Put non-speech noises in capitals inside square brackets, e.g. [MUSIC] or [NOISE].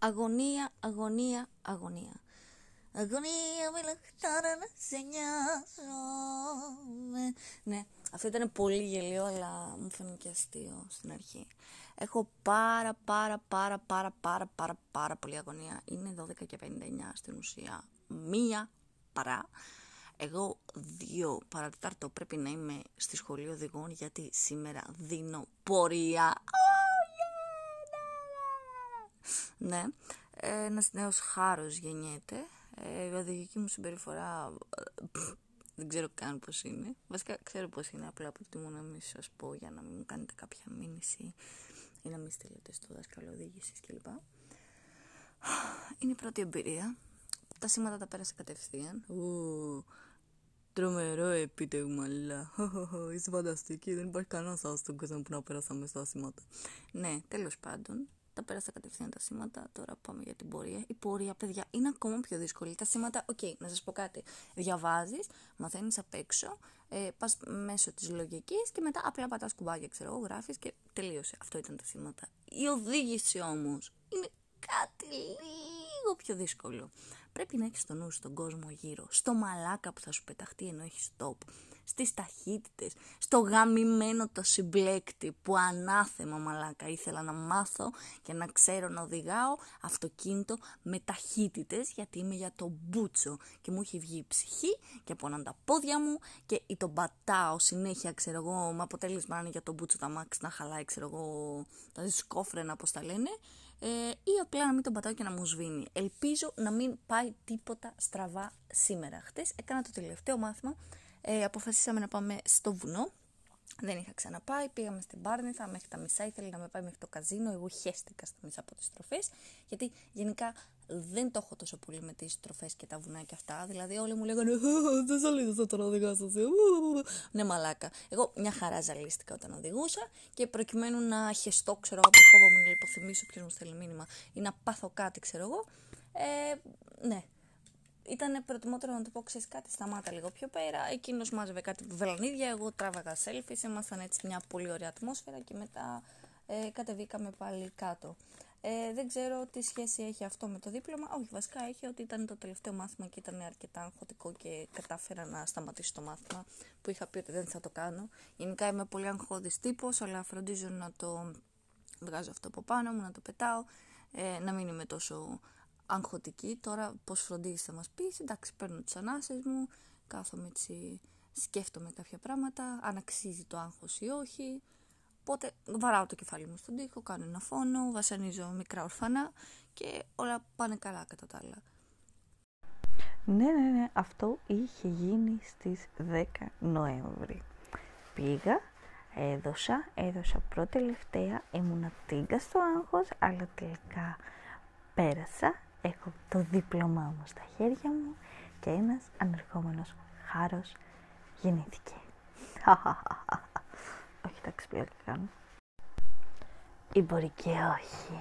αγωνία, αγωνία, αγωνία. Αγωνία με λαχτάρα να σε νοιάζομαι. Ναι, αυτό ήταν πολύ γελίο, αλλά μου φαίνεται και αστείο στην αρχή. Έχω πάρα πάρα πάρα πάρα πάρα πάρα πάρα πολύ αγωνία. Είναι 12 και 59 στην ουσία. Μία παρά. Εγώ δύο παρατέταρτο πρέπει να είμαι στη σχολή οδηγών γιατί σήμερα δίνω πορεία. Ναι, ένας νέος χάρος γεννιέται. Ε, η οδηγική μου συμπεριφορά δεν ξέρω καν πώς είναι. Βασικά ξέρω πώς είναι, απλά προτιμώ να μην σας πω για να μην μου κάνετε κάποια μήνυση ή να μην στείλετε στο δάσκαλο οδήγησης κλπ. Είναι η πρώτη εμπειρία. Τα σήματα τα πέρασα κατευθείαν. Ου, τρομερό επίτευγμα, αλλά είσαι φανταστική. Δεν υπάρχει κανένας άλλος στον κόσμο που να πέρασαμε στα σήματα. Ναι, τέλος πάντων, τα πέρασα κατευθείαν τα σήματα. Τώρα πάμε για την πορεία. Η πορεία, παιδιά, είναι ακόμα πιο δύσκολη. Τα σήματα, οκέι, okay, να σας πω κάτι. Διαβάζεις, μαθαίνεις απ' έξω, ε, πας μέσω της λογικής και μετά απλά πατάς κουμπάκια, ξέρω εγώ, γράφεις και τελείωσε. Αυτό ήταν τα σήματα. Η οδήγηση όμως είναι κάτι λίγο πιο δύσκολο. Πρέπει να έχεις το νου στον κόσμο γύρω, στο μαλάκα που θα σου πεταχτεί ενώ έχεις stop στις ταχύτητες, στο γαμημένο το συμπλέκτη που ανάθεμα μαλάκα ήθελα να μάθω και να ξέρω να οδηγάω αυτοκίνητο με ταχύτητες γιατί είμαι για το μπούτσο και μου έχει βγει η ψυχή και πονάνε τα πόδια μου και ή τον πατάω συνέχεια ξέρω εγώ με αποτέλεσμα να είναι για το μπούτσο τα μάξι να χαλάει ξέρω εγώ τα δισκόφρενα όπως τα λένε ε, ή απλά να μην τον πατάω και να μου σβήνει. Ελπίζω να μην πάει τίποτα στραβά σήμερα. Χτες έκανα το τελευταίο μάθημα ε, αποφασίσαμε να πάμε στο βουνό. Δεν είχα ξαναπάει, πήγαμε στην Πάρνηθα μέχρι τα μισά, ήθελε να με πάει μέχρι το καζίνο, εγώ χέστηκα στα μισά από τις στροφές, γιατί γενικά δεν το έχω τόσο πολύ με τις στροφές και τα βουνά και αυτά, δηλαδή όλοι μου λέγανε «Δεν ζαλίζεσαι τώρα οδηγάς εσύ, ναι μαλάκα». Εγώ μια χαρά ζαλίστηκα όταν οδηγούσα και προκειμένου να χεστώ, ξέρω από φόβο μου να υποθυμίσω ποιος μου στέλνει μήνυμα ή να πάθω κάτι, ξέρω εγώ, ε, ναι, ήταν προτιμότερο να το πω, ξέρεις κάτι, σταμάτα λίγο πιο πέρα. Εκείνος μάζευε κάτι βελανίδια, εγώ τράβαγα selfies. Ήμασταν έτσι μια πολύ ωραία ατμόσφαιρα και μετά ε, κατεβήκαμε πάλι κάτω. Ε, δεν ξέρω τι σχέση έχει αυτό με το δίπλωμα. Όχι, βασικά έχει ότι ήταν το τελευταίο μάθημα και ήταν αρκετά αγχωτικό και κατάφερα να σταματήσω το μάθημα που είχα πει ότι δεν θα το κάνω. Γενικά είμαι πολύ αγχώδης τύπος, αλλά φροντίζω να το βγάζω αυτό από πάνω μου, να το πετάω, ε, να μην είμαι τόσο αγχωτική. Τώρα πώς φροντίζεις θα μας πεις. Εντάξει, παίρνω τις ανάσες μου, κάθομαι έτσι, σκέφτομαι κάποια πράγματα, αν αξίζει το άγχος ή όχι. Οπότε βαράω το κεφάλι μου στον τοίχο, κάνω ένα φόνο, βασανίζω μικρά ορφανά και όλα πάνε καλά κατά τα άλλα. Ναι, ναι, ναι, αυτό είχε γίνει στις 10 Νοέμβρη. Πήγα, έδωσα, έδωσα πρώτη τελευταία, ήμουνα τίγκα στο άγχος, αλλά τελικά πέρασα έχω το δίπλωμά μου στα χέρια μου και ένας ανερχόμενος χάρος γεννήθηκε. [LAUGHS] όχι, εντάξει, πλάκα κάνω. Ή μπορεί και όχι.